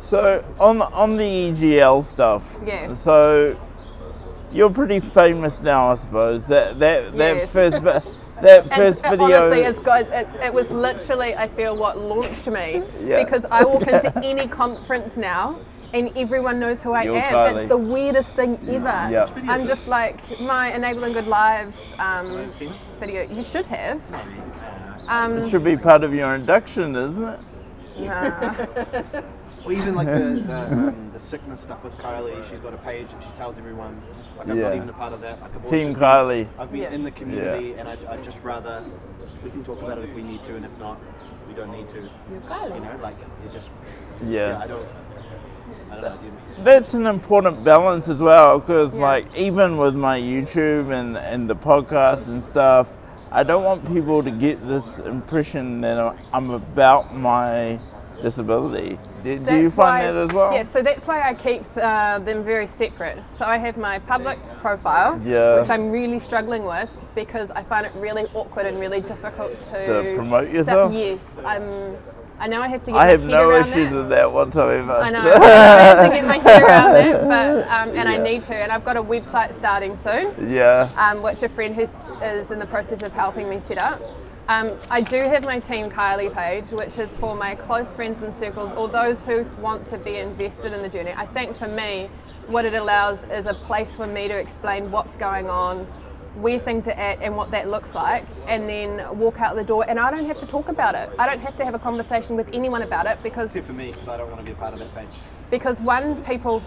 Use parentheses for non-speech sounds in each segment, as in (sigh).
So on on the EGL stuff. Yes. So you're pretty famous now, I suppose. That that that Yes. first (laughs) that first it- video. Honestly, it's good. It, it was literally, I feel, what launched me. Yeah. Because I walk into (laughs) any conference now and everyone knows who I You're am. Kylee. It's the weirdest thing ever. Yeah. I'm just like, my Enabling Good Lives um, video, you should have. Um, it should be part of your induction, isn't it? nah. (laughs) Or even like the the, (laughs) um, the sickness stuff with Kylee. She's got a page and she tells everyone. Like I'm Yeah. not even a part of that. Like, I've Team just been- I've been Yeah. in the community, and I I just rather we can talk about it if we need to, and if not, we don't need to. You're Kylee. You know, like you just Yeah. I don't. I don't know. That's an important balance as well, because Yeah. like even with my YouTube and and the podcast and stuff, I don't want people to get this impression that I'm about my disability. Do, do you find why- that as well? Yeah, so that's why I keep uh, them very separate. So I have my public profile, Yeah. which I'm really struggling with because I find it really awkward and really difficult to, To promote yourself? yes, I'm. I know I have to get. I my have no issues that. with that whatsoever. I know. (laughs) I have to get my head around that, but um, and I need to. And I've got a website starting soon yeah. um, which a friend who is in the process of helping me set up. Um, I do have my Team Kylee page, which is for my close friends and circles, or those who want to be invested in the journey. I think for me, what it allows is a place for me to explain what's going on, where things are at, and what that looks like, and then walk out the door. And I don't have to talk about it. I don't have to have a conversation with anyone about it because except for me, because I don't want to be a part of that page. because one people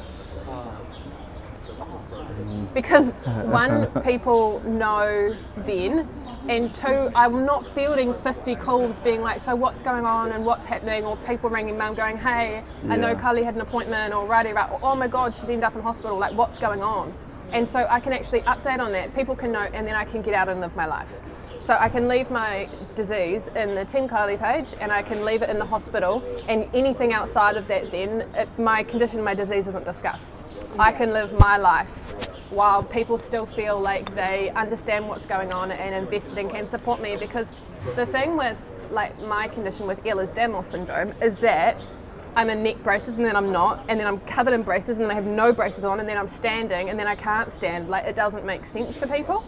because one people know then and two i'm not fielding 50 calls being like so what's going on and what's happening? Or people ringing mum going hey i know carly had an appointment or righty right or, oh my god she's ended up in hospital like what's going on? And so i can actually update on that. People can know and then i can get out and live my life. So I can leave my disease in the Team Kylee page and I can leave it in the hospital and anything outside of that then, it, my condition, my disease isn't discussed. I can live my life while people still feel like they understand what's going on and invested and can support me because the thing with like my condition with Ehlers-Danlos syndrome is that I'm in neck braces and then I'm not, and then I'm covered in braces and then I have no braces on, and then I'm standing and then I can't stand. Like it doesn't make sense to people.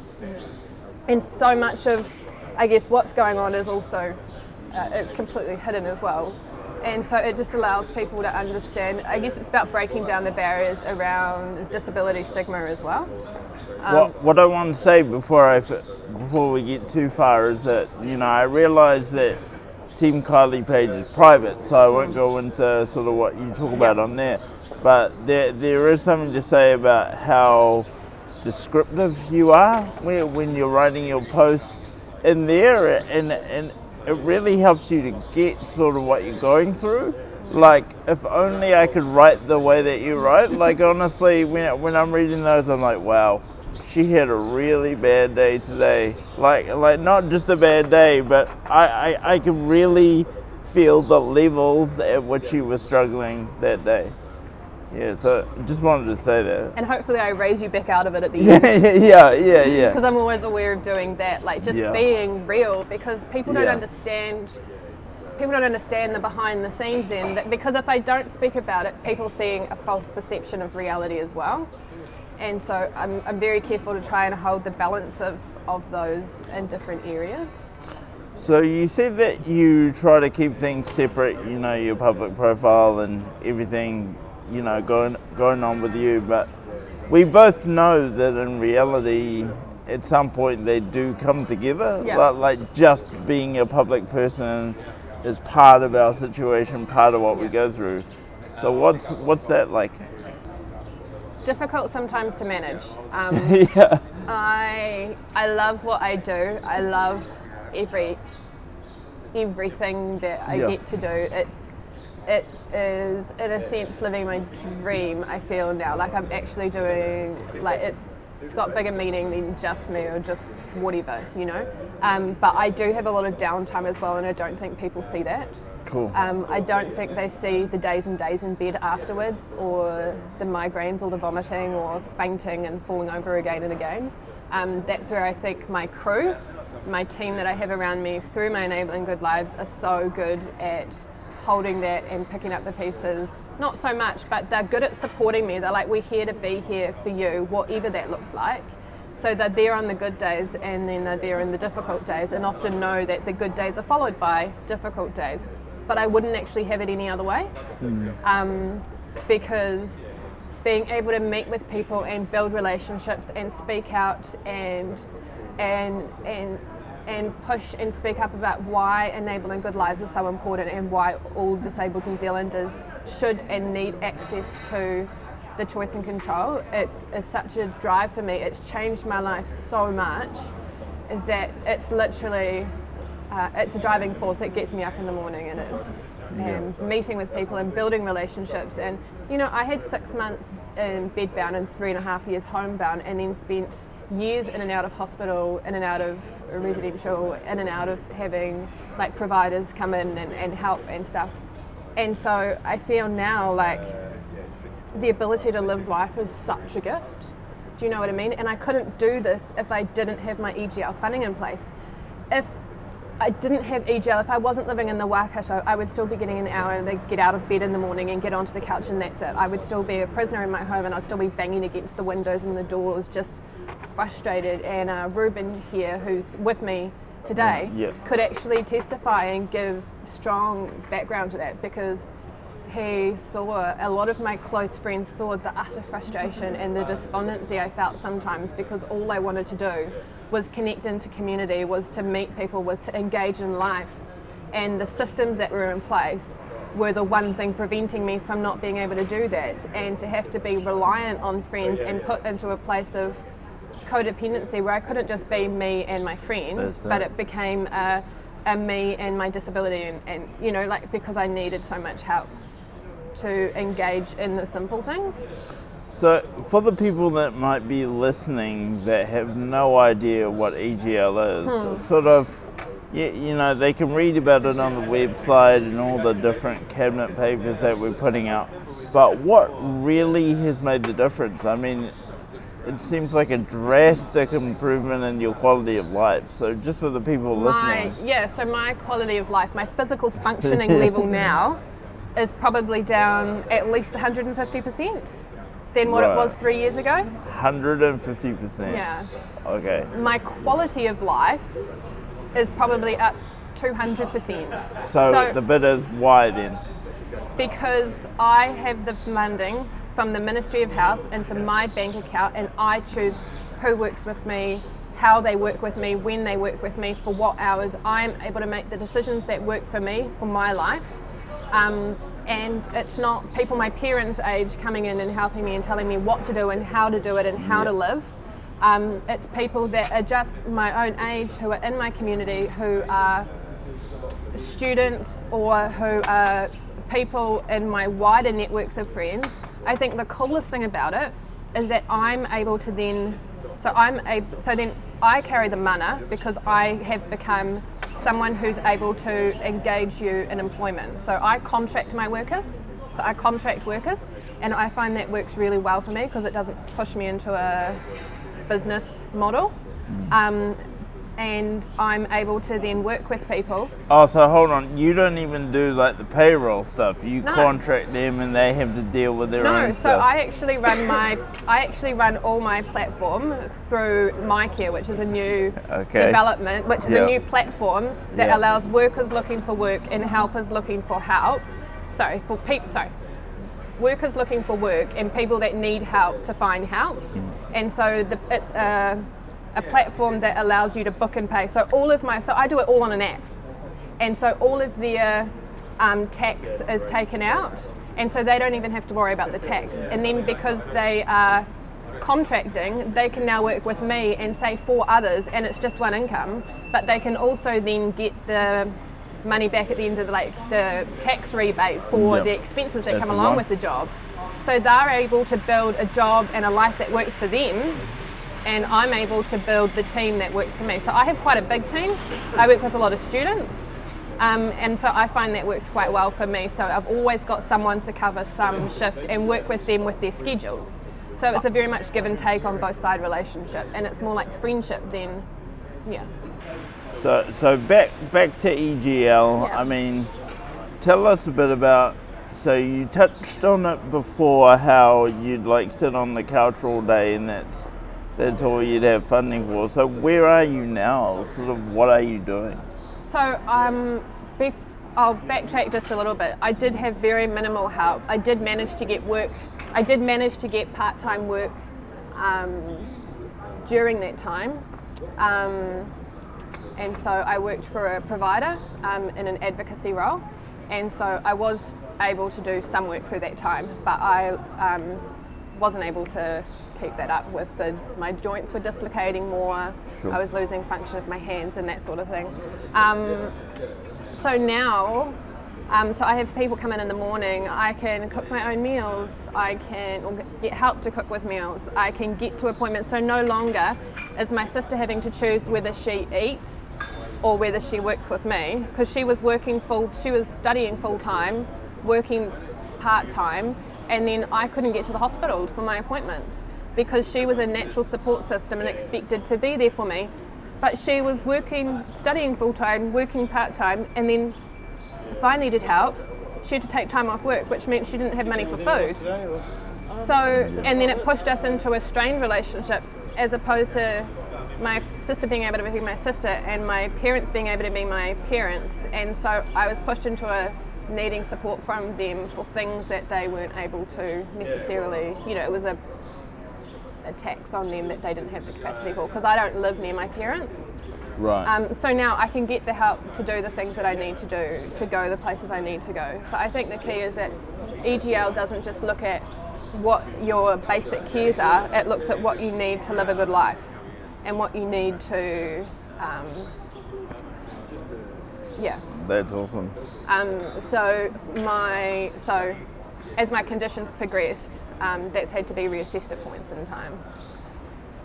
And so much of i guess what's going on is also uh, it's completely hidden as well and so it just allows people to understand i guess it's about breaking down the barriers around disability stigma as well Um, what, what I want to say before I before we get too far is that you know I realise that Team Kylee page is private, so I won't go into sort of what you talk about on there. But there there is something to say about how descriptive you are when, when you're writing your posts in there, and and it really helps you to get sort of what you're going through. Like if only I could write the way that you write. Like (laughs) honestly, when when I'm reading those, I'm like, wow, she had a really bad day today. Like like not just a bad day, but I I, I could really feel the levels at which you were struggling that day. Yeah, so just wanted to say that. and hopefully i raise you back out of it at the (laughs) end yeah, yeah, yeah. because i'm always aware of doing that like just Yeah. being real because people don't Yeah. understand people don't understand the behind the scenes then that because if i don't speak about it people seeing a false perception of reality as well and so i'm, I'm very careful to try and hold the balance of, of those in different areas So you said that you try to keep things separate, you know, your public profile and everything, you know, going going on with you, but we both know that in reality at some point they do come together. Yeah. Like, like just being a public person is part of our situation, part of what we go through. So what's what's that like? difficult sometimes to manage um, (laughs) yeah. I I love what I do. I love every everything that I Yeah. get to do. It's it is in a sense living my dream. I feel now like I'm actually doing like it's it's got bigger meaning than just me or just whatever, you know. Um, but I do have a lot of downtime as well, and I don't think people see that. Cool. Um, I don't think they see the days and days in bed afterwards, or the migraines, or the vomiting, or fainting and falling over again and again. Um, that's where I think my crew, my team that I have around me through my Enabling Good Lives, are so good at holding that and picking up the pieces. Not so much, but they're good at supporting me. They're like, we're here to be here for you, whatever that looks like. So they're there on the good days and then they're there in the difficult days, and often know that the good days are followed by difficult days. But I wouldn't actually have it any other way um, because being able to meet with people and build relationships and speak out and and and and push and speak up about why enabling good lives is so important and why all disabled New Zealanders should and need access to the choice and control. It is such a drive for me. It's changed my life so much that it's literally uh, it's a driving force that gets me up in the morning and it's and meeting with people and building relationships and you know I had six months in bedbound and three and a half years homebound and then spent years in and out of hospital in and out of residential in and out of having like providers come in and, and help and stuff and so I feel now like the ability to live life is such a gift. Do you know what I mean? And I couldn't do this if I didn't have my EGL funding in place. If I didn't have EGL, if I wasn't living in the Waikato, I would still be getting an hour to get out of bed in the morning and get onto the couch and that's it. I would still be a prisoner in my home and I'd still be banging against the windows and the doors, just frustrated. And uh, Ruben here, who's with me today, Yeah. could actually testify and give strong background to that because he saw a lot of my close friends saw the utter frustration and the (laughs) despondency I felt sometimes because all I wanted to do was connect into community, was to meet people, was to engage in life. And the systems that were in place were the one thing preventing me from not being able to do that and to have to be reliant on friends and put into a place of codependency where I couldn't just be me and my friend, but it. became a, a me and my disability and, and you know like because I needed so much help to engage in the simple things. So, for the people that might be listening that have no idea what EGL is, hmm. sort of, you, you know, they can read about it on the website and all the different cabinet papers that we're putting out. But what really has made the difference? I mean, it seems like a drastic improvement in your quality of life. So, just for the people My listening, yeah, so my quality of life, my physical functioning level (laughs) now is probably down at least 150% than what Right. it was three years ago. 150%. Yeah. Okay. My quality of life is probably up 200%. So, the bit is why then? because I have the funding from the Ministry of Health into my bank account and I choose who works with me, how they work with me, when they work with me, for what hours. I'm able to make the decisions that work for me, for my life. Um, and it's not people my parents' age coming in and helping me and telling me what to do and how to do it and how to live. Um, it's people that are just my own age who are in my community who are students or who are people in my wider networks of friends, I think the coolest thing about it is that I'm able to then, so I'm able, so then I carry the mana because I have become someone who's able to engage you in employment. So I contract my workers, so I contract workers, and I find that works really well for me because it doesn't push me into a business model. Um, and I'm able to then work with people Oh, so hold on. You don't even do like the payroll stuff. You No. contract them, and they have to deal with their No, own so stuff. I actually run (laughs) my I actually run all my platform through MyCare, which is a new Okay. development, which is Yeah. a new platform that Yeah. allows workers looking for work and helpers looking for help. Sorry, for people. Sorry. Workers looking for work and people that need help to find help, hmm. and so the, it's a, a platform that allows you to book and pay. So all of my so I do it all on an app, and so all of their um, tax is taken out, and so they don't even have to worry about the tax. And then because they are contracting, they can now work with me and say four others, and it's just one income. But they can also then get the money back at the end of the, like the tax rebate for Yep. the expenses that That's come along with the job. So they're able to build a job and a life that works for them and I'm able to build the team that works for me. So I have quite a big team. I work with a lot of students, um, and so I find that works quite well for me. So I've always got someone to cover some shift and work with them with their schedules. So it's a very much give and take on both side relationship, and it's more like friendship than, yeah. So, so back back to EGL. Yeah. I mean, tell us a bit about. So you touched on it before how you'd like sit on the couch all day and that's that's all you'd have funding for. So where are you now? Sort of what are you doing? So um, bef- I'll backtrack just a little bit. I did have very minimal help. I did manage to get work. I did manage to get part-time work um, during that time. Um, and so I worked for a provider um, in an advocacy role, and so I was able to do some work through that time, but I um, wasn't able to keep that up with the my joints were dislocating more. Sure. I was losing function of my hands and that sort of thing. Um, so now. Um, so I have people come in in the morning. I can cook my own meals. I can or get help to cook with meals. I can get to appointments. So no longer is my sister having to choose whether she eats or whether she works with me because she was working full. She was studying full time, working part time, and then I couldn't get to the hospital for my appointments because she was a natural support system and expected to be there for me. But she was working, studying full time, working part time, and then if I needed help, she had to take time off work, which meant she didn't have money for food. So, and then it pushed us into a strained relationship as opposed to my sister being able to be my sister and my parents being able to be my parents. And so I was pushed into a needing support from them for things that they weren't able to necessarily, you know, it was a, a tax on them that they didn't have the capacity for because I don't live near my parents. Right. Um, so now I can get the help to do the things that I need to do, to go the places I need to go. So I think the key is that EGL doesn't just look at what your basic cares are, it looks at what you need to live a good life and what you need to, um, yeah. that's awesome. Um, so my so as my conditions progressed, um, that's had to be reassessed at points in time.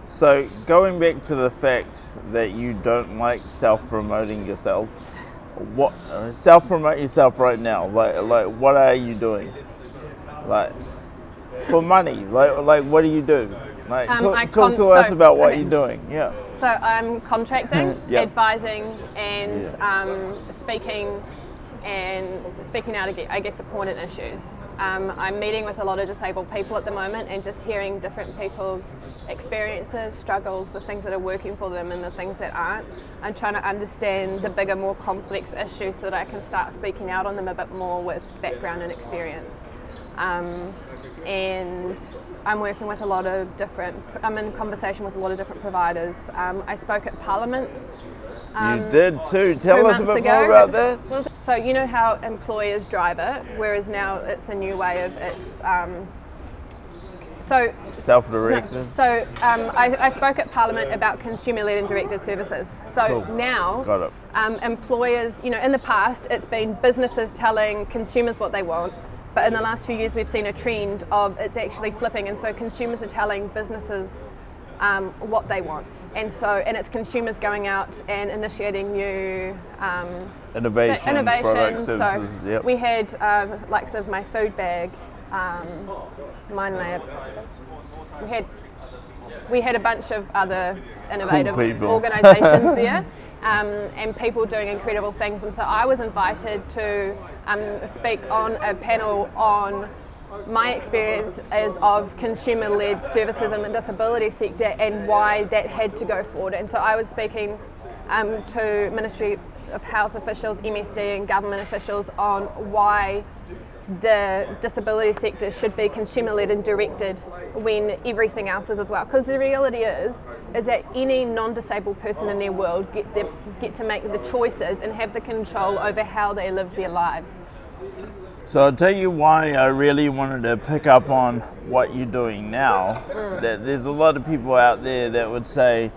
So going back to the fact that you don't like self-promoting yourself, what uh, self-promote yourself right now? Like, like what are you doing? Like for money? Like, like what do you do? Like Um, talk, con- to us about what okay. you're doing. Yeah. So I'm contracting, (laughs) Yep. advising, and Yeah. um, speaking and speaking out I guess, important issues. Um, I'm meeting with a lot of disabled people at the moment and just hearing different people's experiences, struggles, the things that are working for them and the things that aren't. I'm trying to understand the bigger, more complex issues so that I can start speaking out on them a bit more with background and experience. Um, and I'm working with a lot of different, I'm in conversation with a lot of different providers. Um, I spoke at Parliament. Um, you did too. Tell us a bit ago. more about that. So you know how employers drive it, whereas now it's a new way of it's. Um, so Self-directed. (laughs) so um, I, I spoke at Parliament about consumer-led and directed services. So Cool. now, Got it. Um, employers, you know, in the past it's been businesses telling consumers what they want, but in the last few years we've seen a trend of it's actually flipping, and so consumers are telling businesses um, what they want, and so and it's consumers going out and initiating new. Um, Innovations, products, so yep. we had um, likes of my food bag, um, Mind Lab. We had we had a bunch of other innovative people. organisations (laughs) there. Um, and people doing incredible things, and so I was invited to um, speak on a panel on my experience is of consumer-led services in the disability sector and why that had to go forward. And so I was speaking um, to Ministry of Health officials, MSD, and government officials on why the disability sector should be consumer-led and directed when everything else is as well. Because the reality is, is that any non-disabled person in their world get, the, get to make the choices and have the control over how they live their lives. So I'll tell you why I really wanted to pick up on what you're doing now. Mm. That there's a lot of people out there that would say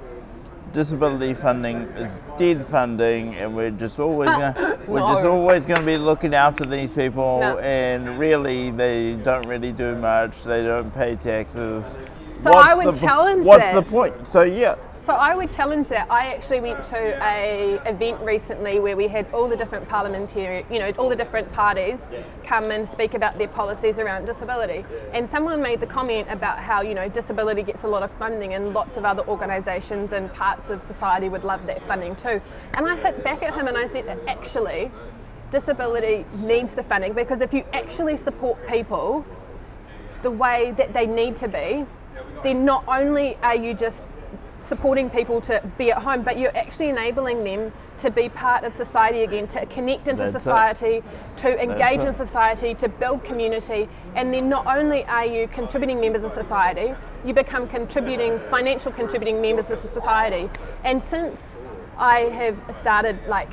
disability funding is dead funding, and we're just always gonna, (gasps) we're just always going to be looking after these people, No. and really they don't really do much. They don't pay taxes. So I would the, challenge What's that. the point? So yeah, So I would challenge that. I actually went to a event recently where we had all the different parliamentary, you know, all the different parties come and speak about their policies around disability. And someone made the comment about how, you know, disability gets a lot of funding and lots of other organisations and parts of society would love that funding too. And I hit back at him and I said, actually, disability needs the funding because if you actually support people the way that they need to be, then not only are you just supporting people to be at home, but you're actually enabling them to be part of society again, to connect into That's it. society, to engage it. in society, to build community. And then not only are you contributing members of society, you become contributing, financial contributing members of society. And since I have started like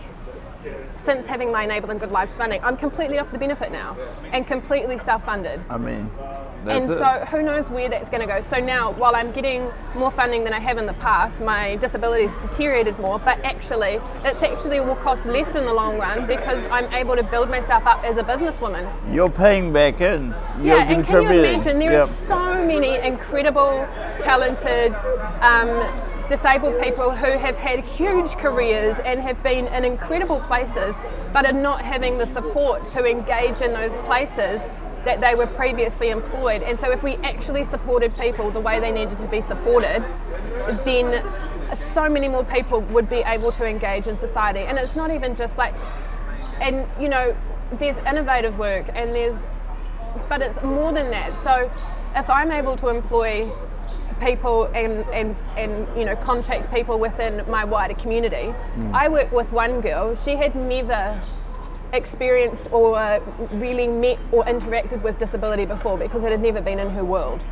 since having my Enable and Good Lives funding, I'm completely off the benefit now and completely self-funded. I mean, that's and it. so who knows where that's going to go. So now, while I'm getting more funding than I have in the past, my disability's deteriorated more, but actually, it's actually will cost less in the long run because I'm able to build myself up as a businesswoman. You're paying back in. You're yeah, and can you imagine? There Yep. are so many incredible, talented, um, disabled people who have had huge careers and have been in incredible places, but are not having the support to engage in those places that they were previously employed. And so, if we actually supported people the way they needed to be supported, then so many more people would be able to engage in society. And it's not even just like, and you know, there's innovative work and there's but it's more than that. So if I'm able to employ people and, and, and you know contract people within my wider community, hmm. I work with one girl. She had never experienced or really met or interacted with disability before because it had never been in her world.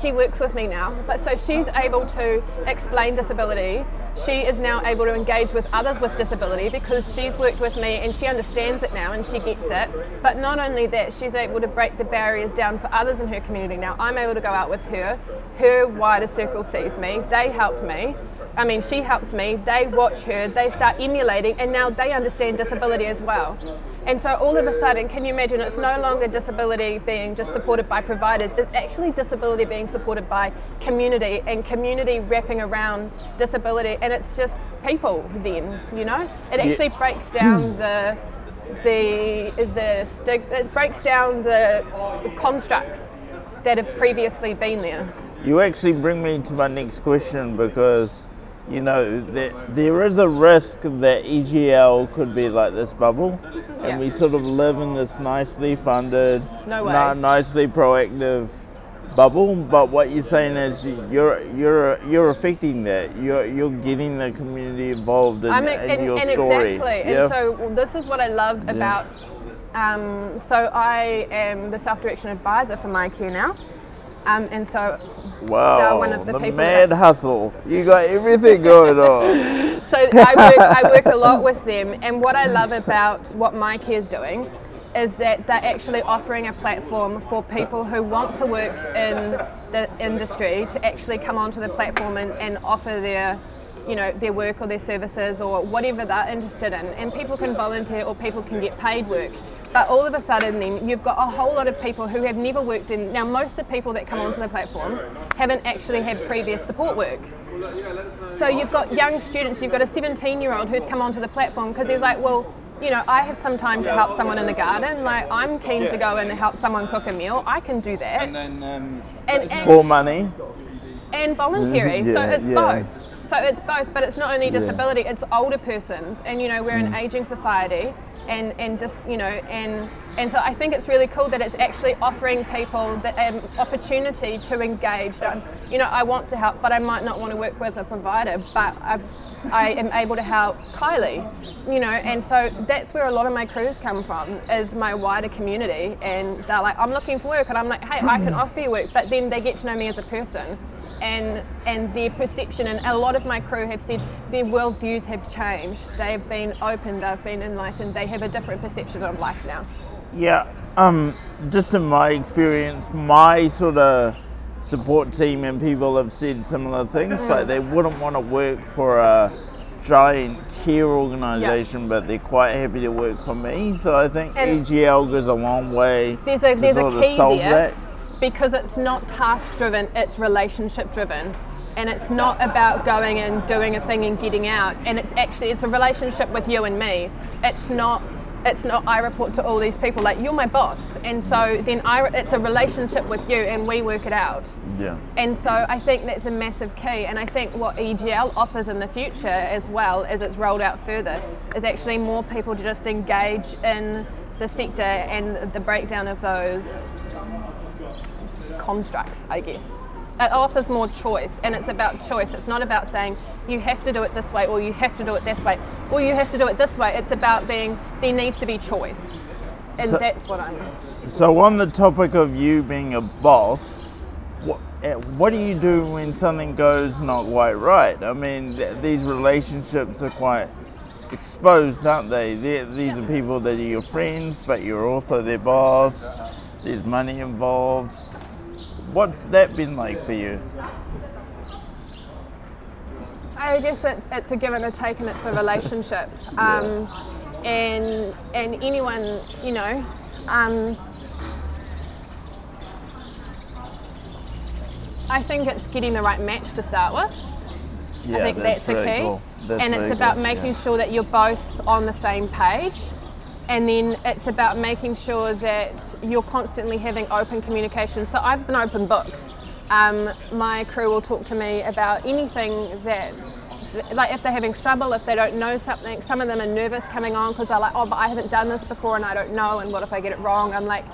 She works with me now, but so she's able to explain disability. She is now able to engage with others with disability because she's worked with me and she understands it now and she gets it. But not only that, she's able to break the barriers down for others in her community now. I'm able to go out with her. Her wider circle sees me, they help me. I mean, she helps me, they watch her, they start emulating, and now they understand disability as well. And so all of a sudden, can you imagine it's no longer disability being just supported by providers, it's actually disability being supported by community and community wrapping around disability. And it's just people then, you know? It actually breaks down hmm. the the the stig- it breaks down the constructs that have previously been there. You actually bring me to my next question because, you know, there, there is a risk that EGL could be like this bubble, Yeah. and we sort of live in this nicely funded, No ni- nicely proactive bubble. But what you're saying is you're you're you're affecting that. You're you're getting the community involved in, I'm in and, your and story. exactly. Yeah. And so this is what I love about. Um, so I am the self-direction advisor for MyCare now, um, and so wow, one of the the people mad hustle. You got everything going on. (laughs) so I work, I work a lot with them. And what I love about what My is doing is that they're actually offering a platform for people who want to work in the industry to actually come onto the platform and, and offer their you know their work or their services or whatever they're interested in and people can volunteer or people can get paid work but all of a sudden then you've got a whole lot of people who have never worked in now most of the people that come onto the platform haven't actually had previous support work so you've got young students, you've got a 17 year old who's come onto the platform because he's like, well, you know, I have some time to help someone in the garden. Like, I'm keen to go and help someone cook a meal. I can do that. And then um, And, and, For money. and voluntary. (laughs) so it's yeah. both. So it's both, but it's not only disability, it's older persons. And, you know, we're Mm. an aging society. And, and just you know and and so I think it's really cool that it's actually offering people the um, opportunity to engage. Um, you know, I want to help, but I might not want to work with a provider, but I've, I am able to help Kylee. You know, and so that's where a lot of my crews come from is my wider community, and they're like, I'm looking for work, and I'm like, hey, I can offer you work, but then they get to know me as a person and and their perception and a lot of my crew have said their worldviews have changed they've been open they've been enlightened they have a different perception of life now Yeah, um, just in my experience, my sort of support team and people have said similar things. Mm. Like they wouldn't want to work for a giant care organization, but they're quite happy to work for me. So I think And- EGL goes a long way there's a to there's a key solve there that. Because it's not task driven it's relationship driven and it's not about going and doing a thing and getting out and it's actually it's a relationship with you and me it's not it's not I report to all these people. Like you're my boss, and so then I it's a relationship with you, and we work it out. Yeah. And so I think that's a massive key. And I think what EGL offers in the future, as well as it's rolled out further, is actually more people to just engage in the sector and the breakdown of those constructs, I guess. It offers more choice, and it's about choice. It's not about saying you have to do it this way or you have to do it this way or you have to do it this way. It's about being there needs to be choice, and So- that's what I'm. So on the topic of you being a boss, what, eh, what do you do when something goes not quite right? I mean, th- these relationships are quite exposed, aren't they? They're, these are people that are your friends, but you're also their boss. There's money involved. What's that been like for you? I guess it's, it's a give and a take and it's a relationship. (laughs) Um, and, and anyone, you know, um, I think it's getting the right match to start with. Yeah, I think that's, the very key. cool. That's and it's about cool, making yeah. sure that you're both on the same page. And then it's about making sure that you're constantly having open communication. So I've an open book. Um, my crew will talk to me about anything that, like if they're having trouble, if they don't know something. Some of them are nervous coming on because they're like, oh, but I haven't done this before and I don't know. And what if I get it wrong? I'm like,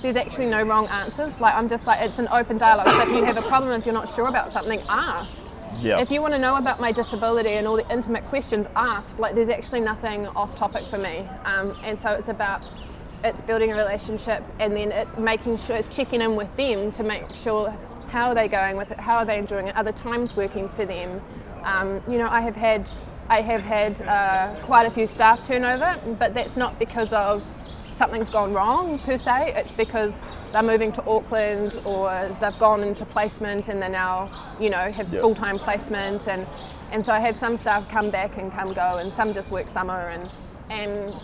there's actually no wrong answers. Like I'm just like, it's an open dialogue. So if you have a problem, if you're not sure about something, ask. If you want to know about my disability and all the intimate questions, ask. Like, there's actually nothing off topic for me. Um, and so it's about it's building a relationship, and then it's making sure it's checking in with them to make sure how are they going with it, how are they enjoying it, are the times working for them. Um, you know, I have had I have had uh, quite a few staff turnover, but that's not because of something's gone wrong per se. It's because they're moving to Auckland or they've gone into placement and they now, you know, have Yep. full-time placement and and so I had some staff come back and come go and some just work summer and and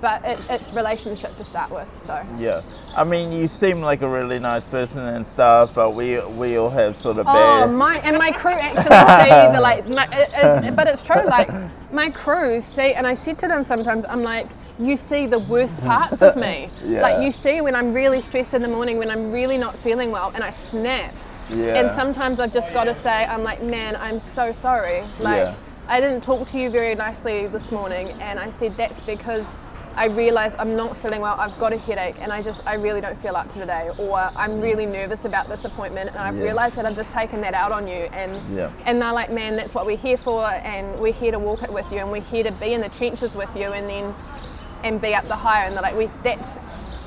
but it, it's relationship to start with. So Yeah, I mean, you seem like a really nice person and stuff, but we we all have sort of Oh, bad. my and my crew actually see the like, my, it, but it's true. Like my crew see, and I said to them sometimes, I'm like, you see the worst parts of me. (laughs) Yeah. Like you see when I'm really stressed in the morning, when I'm really not feeling well, and I snap. Yeah. And sometimes I've just got to say, I'm like, man, I'm so sorry. Like Yeah. I didn't talk to you very nicely this morning, and I said that's because. I realize I'm not feeling well. I've got a headache, and I just I really don't feel up to today, or I'm really nervous about this appointment, and I've Yeah. realized that I've just taken that out on you. And Yeah. and they're like, man, that's what we're here for, and we're here to walk it with you, and we're here to be in the trenches with you, and then and be up the higher. And they're like, we that's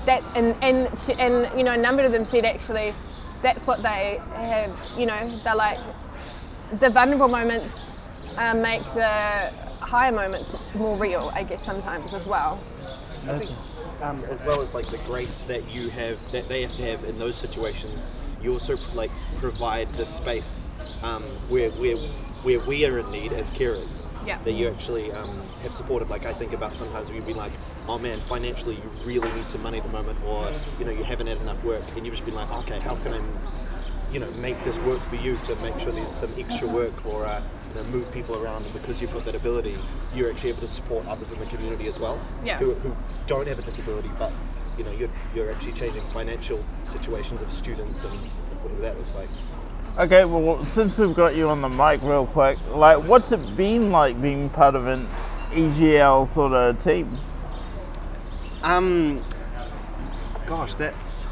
that, and and and you know, a number of them said actually, that's what they have. You know, they're like, the vulnerable moments uh, make the higher moments more real, I guess sometimes as well. Um, as well as like the grace that you have, that they have to have in those situations, you also like provide the space um, where where where we are in need as carers. Yeah. That you actually um, have supported. Like I think about sometimes we've been like, oh man, financially you really need some money at the moment, or you know you haven't had enough work, and you've just been like, okay, how can I you know, make this work for you to make sure there's some extra work or uh, you know, move people around. And because you've got that ability, you're actually able to support others in the community as well, Yeah. who, who don't have a disability, but you know, you're, you're actually changing financial situations of students and whatever that looks like. Okay, well, since we've got you on the mic, real quick, like, what's it been like being part of an EGL sort of team? Um, gosh, that's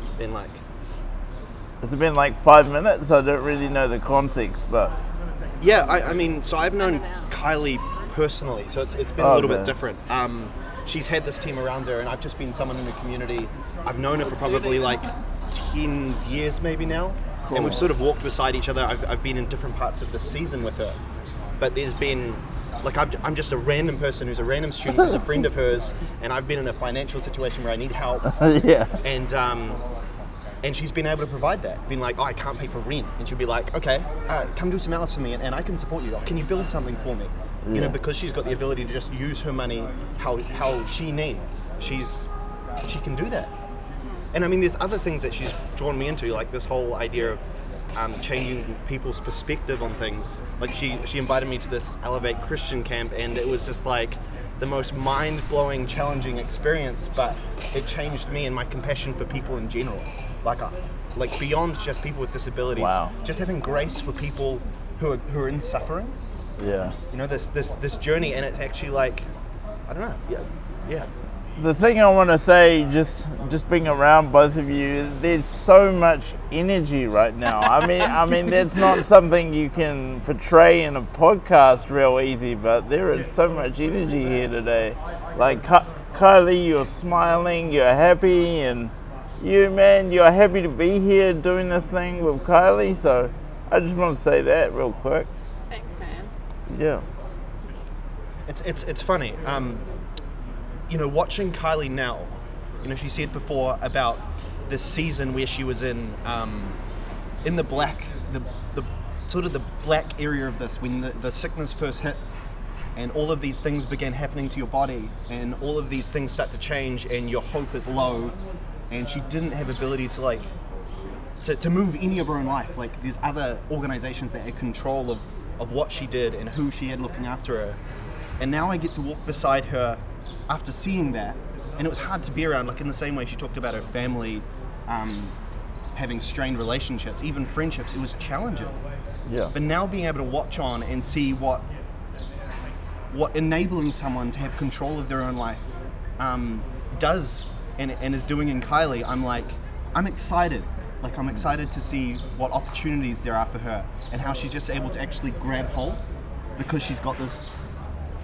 it's been like Has it been like five minutes? I don't really know the context, but Yeah, I, I mean, so I've known Kylee personally, so it's, it's been a Oh, little okay. bit different. Um, she's had this team around her, and I've just been someone in the community. I've known her for probably like 10 years maybe now, Cool. and we've sort of walked beside each other. I've, I've been in different parts of the season with her, but there's been like I've, I'm just a random person who's a random student who's a friend of hers, and I've been in a financial situation where I need help, (laughs) yeah. and um, and she's been able to provide that. Been like, oh, I can't pay for rent, and she'll be like, okay, uh, come do some hours for me, and, and I can support you. Can you build something for me? You Yeah. know, because she's got the ability to just use her money how how she needs. She's she can do that. And I mean, there's other things that she's drawn me into, like this whole idea of um, changing people's perspective on things. Like she she invited me to this Elevate Christian camp, and it was just like the most mind-blowing, challenging experience. But it changed me and my compassion for people in general. Like, uh, like beyond just people with disabilities. Wow. Just having grace for people who are, who are in suffering. Yeah. You know, this this this journey, and it's actually like, I don't know. Yeah, yeah. the thing I want to say, just just being around both of you, there's so much energy right now. I (laughs) mean, I mean, that's not something you can portray in a podcast real easy, but there is so much energy here today. Like Kylee, you're smiling, you're happy, and you, man, you're happy to be here doing this thing with Kylee. So I just want to say that real quick. Yeah. It's it's it's funny. Um, you know, watching Kylee now, you know, she said before about this season where she was in um, in the black, the the sort of the black area of this when the, the sickness first hits, and all of these things begin happening to your body, and all of these things start to change, and your hope is low, and she didn't have ability to like to, to move any of her own life. Like there's other organizations that had control of, of what she did and who she had looking after her. And now I get to walk beside her after seeing that. And it was hard to be around, like in the same way she talked about her family um, having strained relationships, even friendships. It was challenging. Yeah. But now being able to watch on and see what what enabling someone to have control of their own life um, does and, and is doing in Kylee, I'm like, I'm excited. Like I'm excited to see what opportunities there are for her and how she's just able to actually grab hold because she's got this.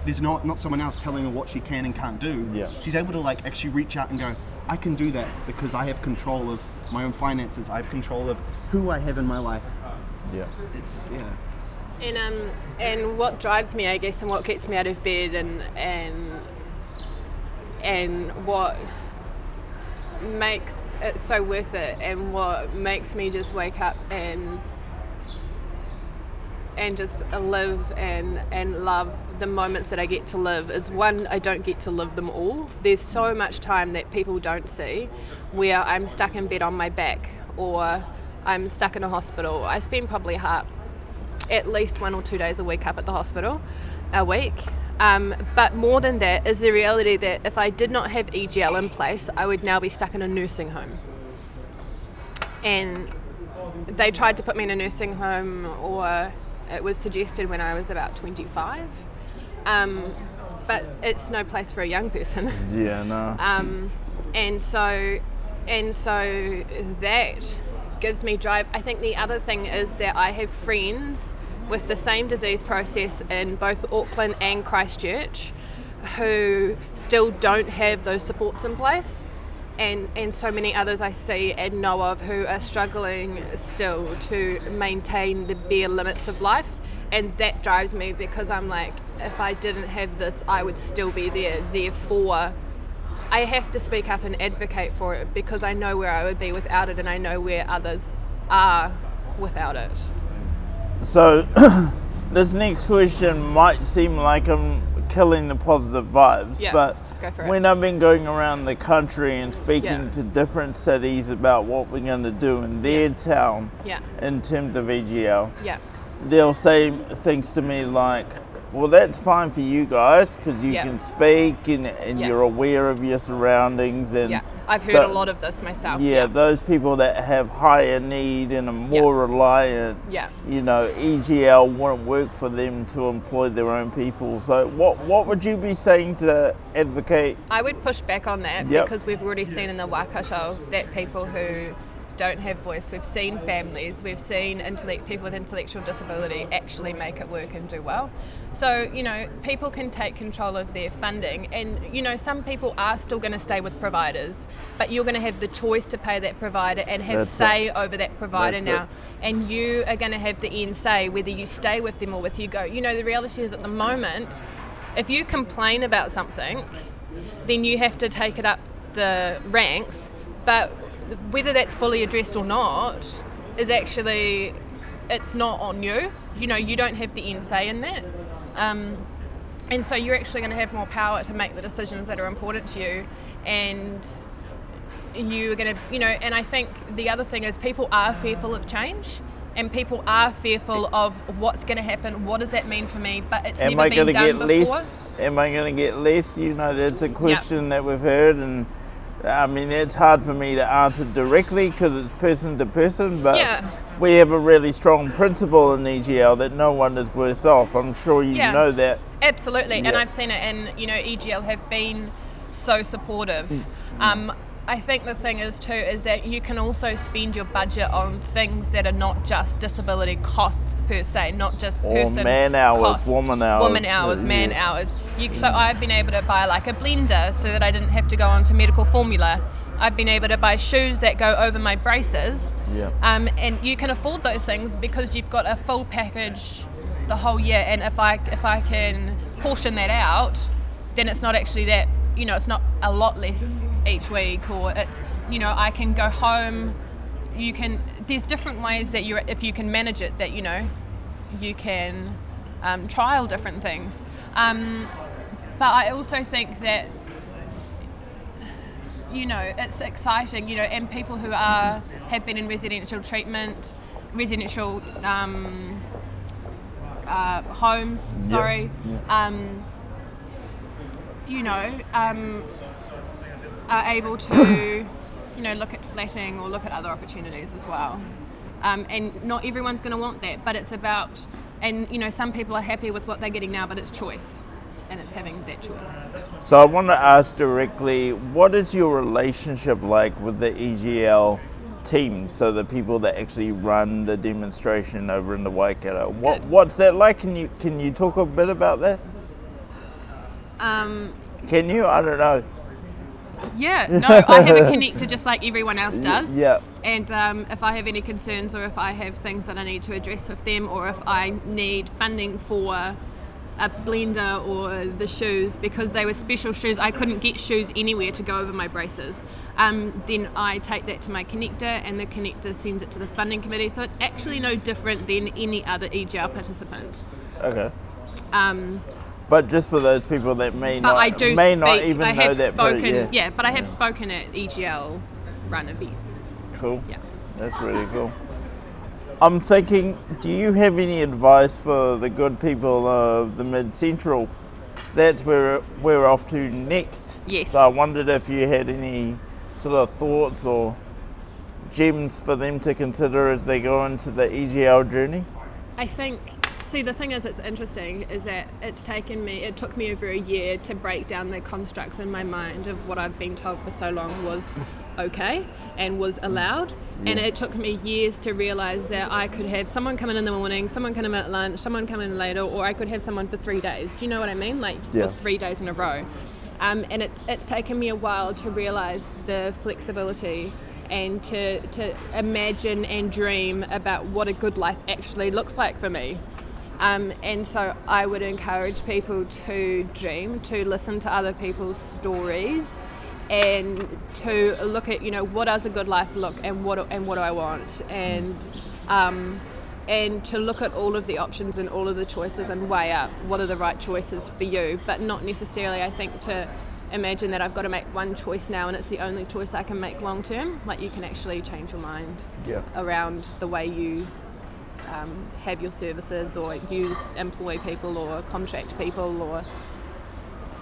There's not not someone else telling her what she can and can't do. Yeah. She's able to like actually reach out and go, I can do that because I have control of my own finances. I have control of who I have in my life. Yeah. It's yeah. And um, and what drives me, I guess, and what gets me out of bed, and and and what makes it so worth it, and what makes me just wake up and and just live and and love the moments that I get to live is one I don't get to live them all. There's so much time that people don't see where I'm stuck in bed on my back or I'm stuck in a hospital. I spend probably half at least one or two days a week up at the hospital a week. Um, but more than that is the reality that if I did not have EGL in place, I would now be stuck in a nursing home. And they tried to put me in a nursing home, or it was suggested when I was about 25. Um, but it's no place for a young person. (laughs) Yeah. No. Um, and so, and so that gives me drive. I think the other thing is that I have friends with the same disease process in both Auckland and Christchurch who still don't have those supports in place. And, and so many others I see and know of who are struggling still to maintain the bare limits of life. And that drives me because I'm like, if I didn't have this, I would still be there. Therefore, I have to speak up and advocate for it because I know where I would be without it and I know where others are without it. So, (coughs) this next question might seem like I'm killing the positive vibes, Yeah, but go for it. when I've been going around the country and speaking Yeah. to different cities about what we're going to do in their town Yeah, in terms of EGL, yeah, they'll say things to me like, well, that's fine for you guys because you can speak and, and you're aware of your surroundings and. I've heard the- a lot of this myself. yeah, those people that have higher need and are more reliant, Yeah. you know, EGL won't work for them to employ their own people. So, what what would you be saying to advocate? I would push back on that Yep. because we've already seen in the Waikato that people who don't have voice, we've seen families, we've seen intellect, people with intellectual disability actually make it work and do well. So, you know, people can take control of their funding, and, you know, some people are still going to stay with providers, but you're going to have the choice to pay that provider and have That's it. say over that provider That's now. it. And you are going to have the end say whether you stay with them or with you go. You know, the reality is at the moment, if you complain about something, then you have to take it up the ranks. But whether that's fully addressed or not is actually it's not on you. You know, you don't have the end say in that. Um, and so you're actually going to have more power to make the decisions that are important to you and you are going to you know and i think the other thing is people are fearful of change and people are fearful of what's going to happen. What does that mean for me? But it's Am never I been going to done get before. less? Am I going to get less? You know, that's a question that we've heard, and I mean, it's hard for me to answer directly because it's person to person. But Yeah. we have a really strong principle in EGL that no one is worse off. I'm sure you Yeah. know that. Absolutely, and I've seen it, and you know, EGL have been so supportive. Mm. Um, I think the thing is too is that you can also spend your budget on things that are not just disability costs per se, not just Or person man hours, costs, woman hours, woman hours, uh, man hours. You, so I've been able to buy like a blender so that I didn't have to go on to medical formula. I've been able to buy shoes that go over my braces. Yeah. Um, and you can afford those things because you've got a full package the whole year. And if I if I can portion that out, then it's not actually that you know it's not a lot less each week, or it's you know I can go home. You can there's different ways that you if you can manage it that you know you can um, trial different things. Um, but I also think that you know it's exciting you know and people who are have been in residential treatment residential um, uh, homes sorry. Um, you know um, are able to (coughs) you know look at flatting or look at other opportunities as well um, and not everyone's going to want that but it's about and you know some people are happy with what they're getting now but it's choice and it's having that choice So I want to ask directly, what is your relationship like with the EGL team? So the people that actually run the demonstration over in the Waikato. What what's that like? Can you can you talk a bit about that? Um, Can you? I don't know. Yeah, (laughs) no, I have a connector just like everyone else does. Yeah. And um, if I have any concerns or if I have things that I need to address with them or if I need funding for a blender or the shoes because they were special shoes, I couldn't get shoes anywhere to go over my braces. Um, then I take that to my connector and the connector sends it to the funding committee. So it's actually no different than any other EGL participant. Okay. Um, But just for those people that may but not I do may speak, not even I know have that. but spoken, yeah. but I have spoken at EGL run events. Cool. Yeah. That's really cool. I'm thinking, do you have any advice for the good people of the Mid Central? That's where we're off to next. Yes. So I wondered if you had any sort of thoughts or gems for them to consider as they go into the EGL journey. I think. See, the thing is, it's interesting is that it's taken me. It took me over a year to break down the constructs in my mind of what I've been told for so long was (laughs) okay and was allowed. And it took me years to realize that I could have someone come in in the morning, someone come in at lunch, someone come in later, or I could have someone for three days. Do you know what I mean? Like Yeah. for three days in a row. Um, and it's, it's taken me a while to realize the flexibility and to, to imagine and dream about what a good life actually looks like for me. Um, and so I would encourage people to dream, to listen to other people's stories, and to look at you know what does a good life look and what and what do I want and um, and to look at all of the options and all of the choices and weigh up what are the right choices for you, but not necessarily I think to imagine that I've got to make one choice now and it's the only choice I can make long term. Like you can actually change your mind Yeah. around the way you um, have your services or use employ people or contract people or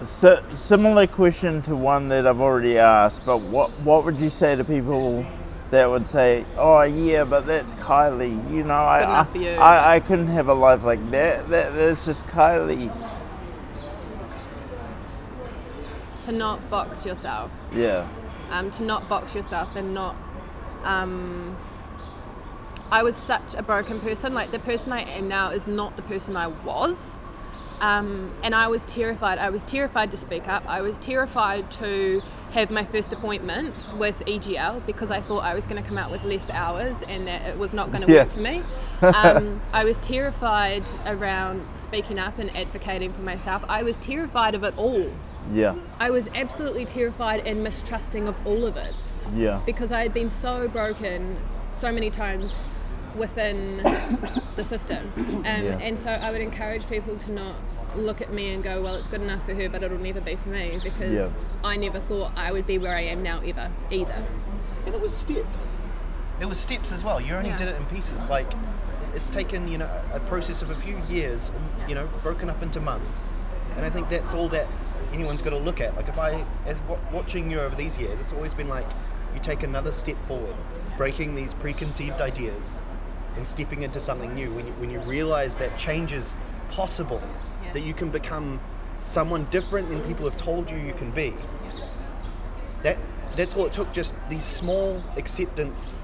So, similar question to one that I've already asked, but what what would you say to people that would say, "Oh yeah, but that's Kylee," you know, I, I. I I couldn't have a life like that. That that's just Kylee. to not box yourself Yeah. um, to not box yourself and not um, I was such a broken person. Like the person I am now is not the person I was. Um, and I was terrified. I was terrified to speak up. I was terrified to have my first appointment with EGL because I thought I was going to come out with less hours and that it was not going to Yeah. work for me. Um, I was terrified around speaking up and advocating for myself. I was terrified of it all. Yeah. I was absolutely terrified and mistrusting of all of it. Yeah. because I had been so broken so many times within the system. (coughs) Um, Yeah. And so I would encourage people to not look at me and go, well, it's good enough for her, but it'll never be for me because Yeah. I never thought I would be where I am now ever, either. And it was steps. it was steps as well. You only Yeah. did it in pieces. Like it's taken you know a process of a few years, you know, broken up into months. And I think that's all that anyone's got to look at. Like if I, as wa- watching you over these years, it's always been like you take another step forward, breaking these preconceived ideas, and stepping into something new. When you, when you realize that change is possible, Yeah. that you can become someone different than people have told you you can be. That that's all it took. Just these small acceptance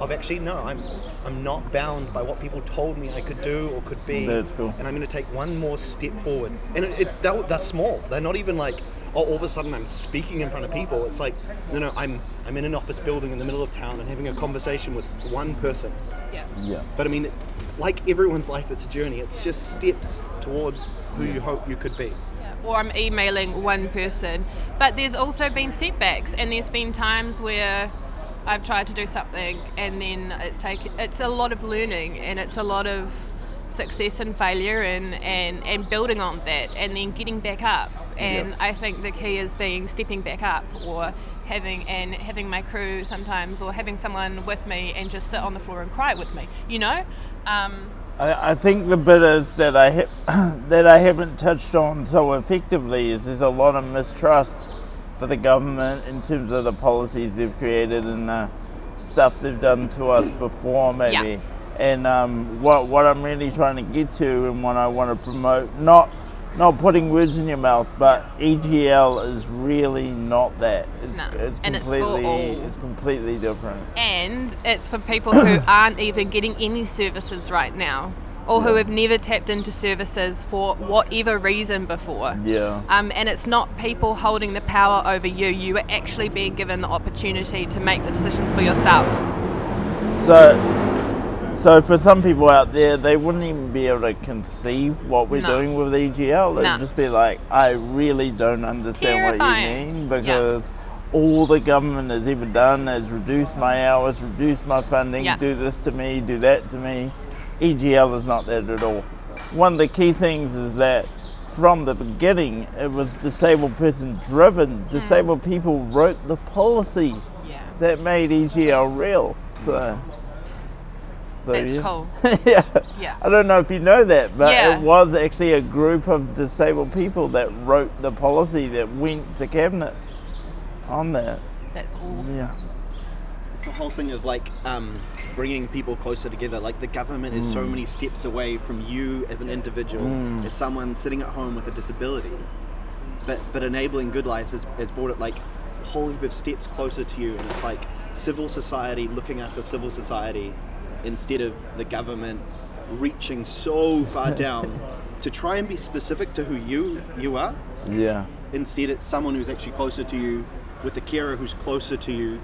of actually no, I'm I'm not bound by what people told me I could do or could be. That's cool. And I'm going to take one more step forward. And it, it they're, they're small. They're not even like all of a sudden I'm speaking in front of people. It's like no, no, I'm I'm in an office building in the middle of town and having a conversation with one person. Yeah. Yeah. But I mean, like everyone's life, it's a journey. It's just steps towards who you hope you could be. Yeah, or I'm emailing one person. But there's also been setbacks, and there's been times where I've tried to do something, and then it's taken. It's a lot of learning, and it's a lot of success and failure, and and and building on that, and then getting back up. And. I think the key is being stepping back up, or having and having my crew sometimes, or having someone with me and just sit on the floor and cry with me. You know. Um, I, I think the bit is that I ha- (coughs) that I haven't touched on so effectively is there's a lot of mistrust for the government in terms of the policies they've created and the stuff they've done to us before, maybe. And um, what what I'm really trying to get to and what I want to promote, not not putting words in your mouth, but EGL is really not that. It's, No. it's And it's completely it's completely different. and it's for people who (coughs) aren't even getting any services right now or who have never tapped into services for whatever reason before. Yeah. Um, and it's not people holding the power over you. You are actually being given the opportunity to make the decisions for yourself. So, so for some people out there, they wouldn't even be able to conceive what we're No. doing with EGL. They'd No. just be like, I really don't understand what you mean Yeah. because all the government has ever done is reduce my hours, reduce my funding, Yeah. do this to me, do that to me. EGL is not that at all. One of the key things is that from the beginning, it was disabled person driven. Mm. Disabled people wrote the policy Yeah. that made EGL real. So, so That's yeah. cool. (laughs) yeah. Yeah. I don't know if you know that, but Yeah. it was actually a group of disabled people that wrote the policy that went to cabinet on that. That's awesome. Yeah. It's the whole thing of like um, bringing people closer together. Like the government is so many steps away from you as an individual, as someone sitting at home with a disability. But but enabling good lives has, has brought it like a whole heap of steps closer to you, and it's like civil society looking after civil society instead of the government reaching so far (laughs) down to try and be specific to who you you are. Yeah. Instead, it's someone who's actually closer to you, with a carer who's closer to you,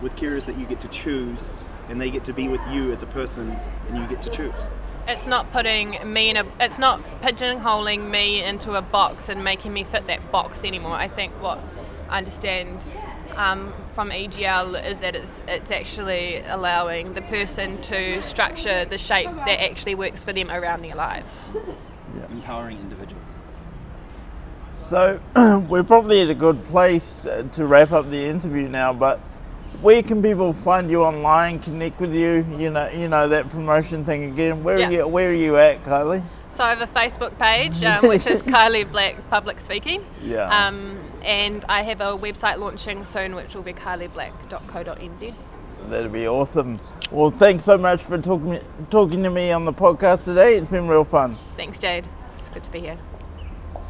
with carers that you get to choose, and they get to be with you as a person, and you get to choose. It's not putting me in a. It's not pigeonholing me into a box and making me fit that box anymore. I think what I understand um, from EGL is that it's it's actually allowing the person to structure the shape that actually works for them around their lives. Yeah. Empowering individuals. So (clears throat) we're probably at a good place uh, to wrap up the interview now, but where can people find you online, connect with you? You know, you know that promotion thing again. Where Yeah. are you? Where are you at, Kylee? So I have a Facebook page, um, (laughs) which is Kylee Black Public Speaking. Yeah. Um, and I have a website launching soon, which will be kyleeblack.co.nz. That'd be awesome. Well, thanks so much for talking talking to me on the podcast today. It's been real fun. Thanks, Jade. It's good to be here.